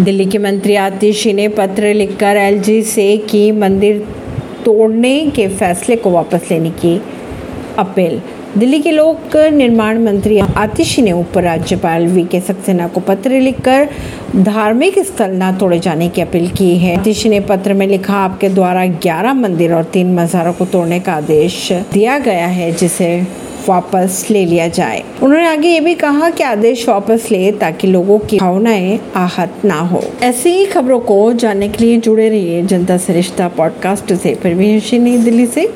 दिल्ली के मंत्री आतिशी ने पत्र लिखकर एलजी से की मंदिर तोड़ने के फैसले को वापस लेने की अपील। दिल्ली के लोक निर्माण मंत्री आतिशी ने उपराज्यपाल वी के सक्सेना को पत्र लिखकर धार्मिक स्थल न तोड़े जाने की अपील की है। आतिशी ने पत्र में लिखा, आपके द्वारा 11 मंदिर और तीन मज़ारों को तोड़ने का आदेश दिया गया है, जिसे वापस ले लिया जाए। उन्होंने आगे ये भी कहा कि आदेश वापस ले ताकि लोगों की भावनाएँ आहत ना हो। ऐसी ही खबरों को जानने के लिए जुड़े रहिए जनता सरिश्ता पॉडकास्ट से। परवीन नई दिल्ली से।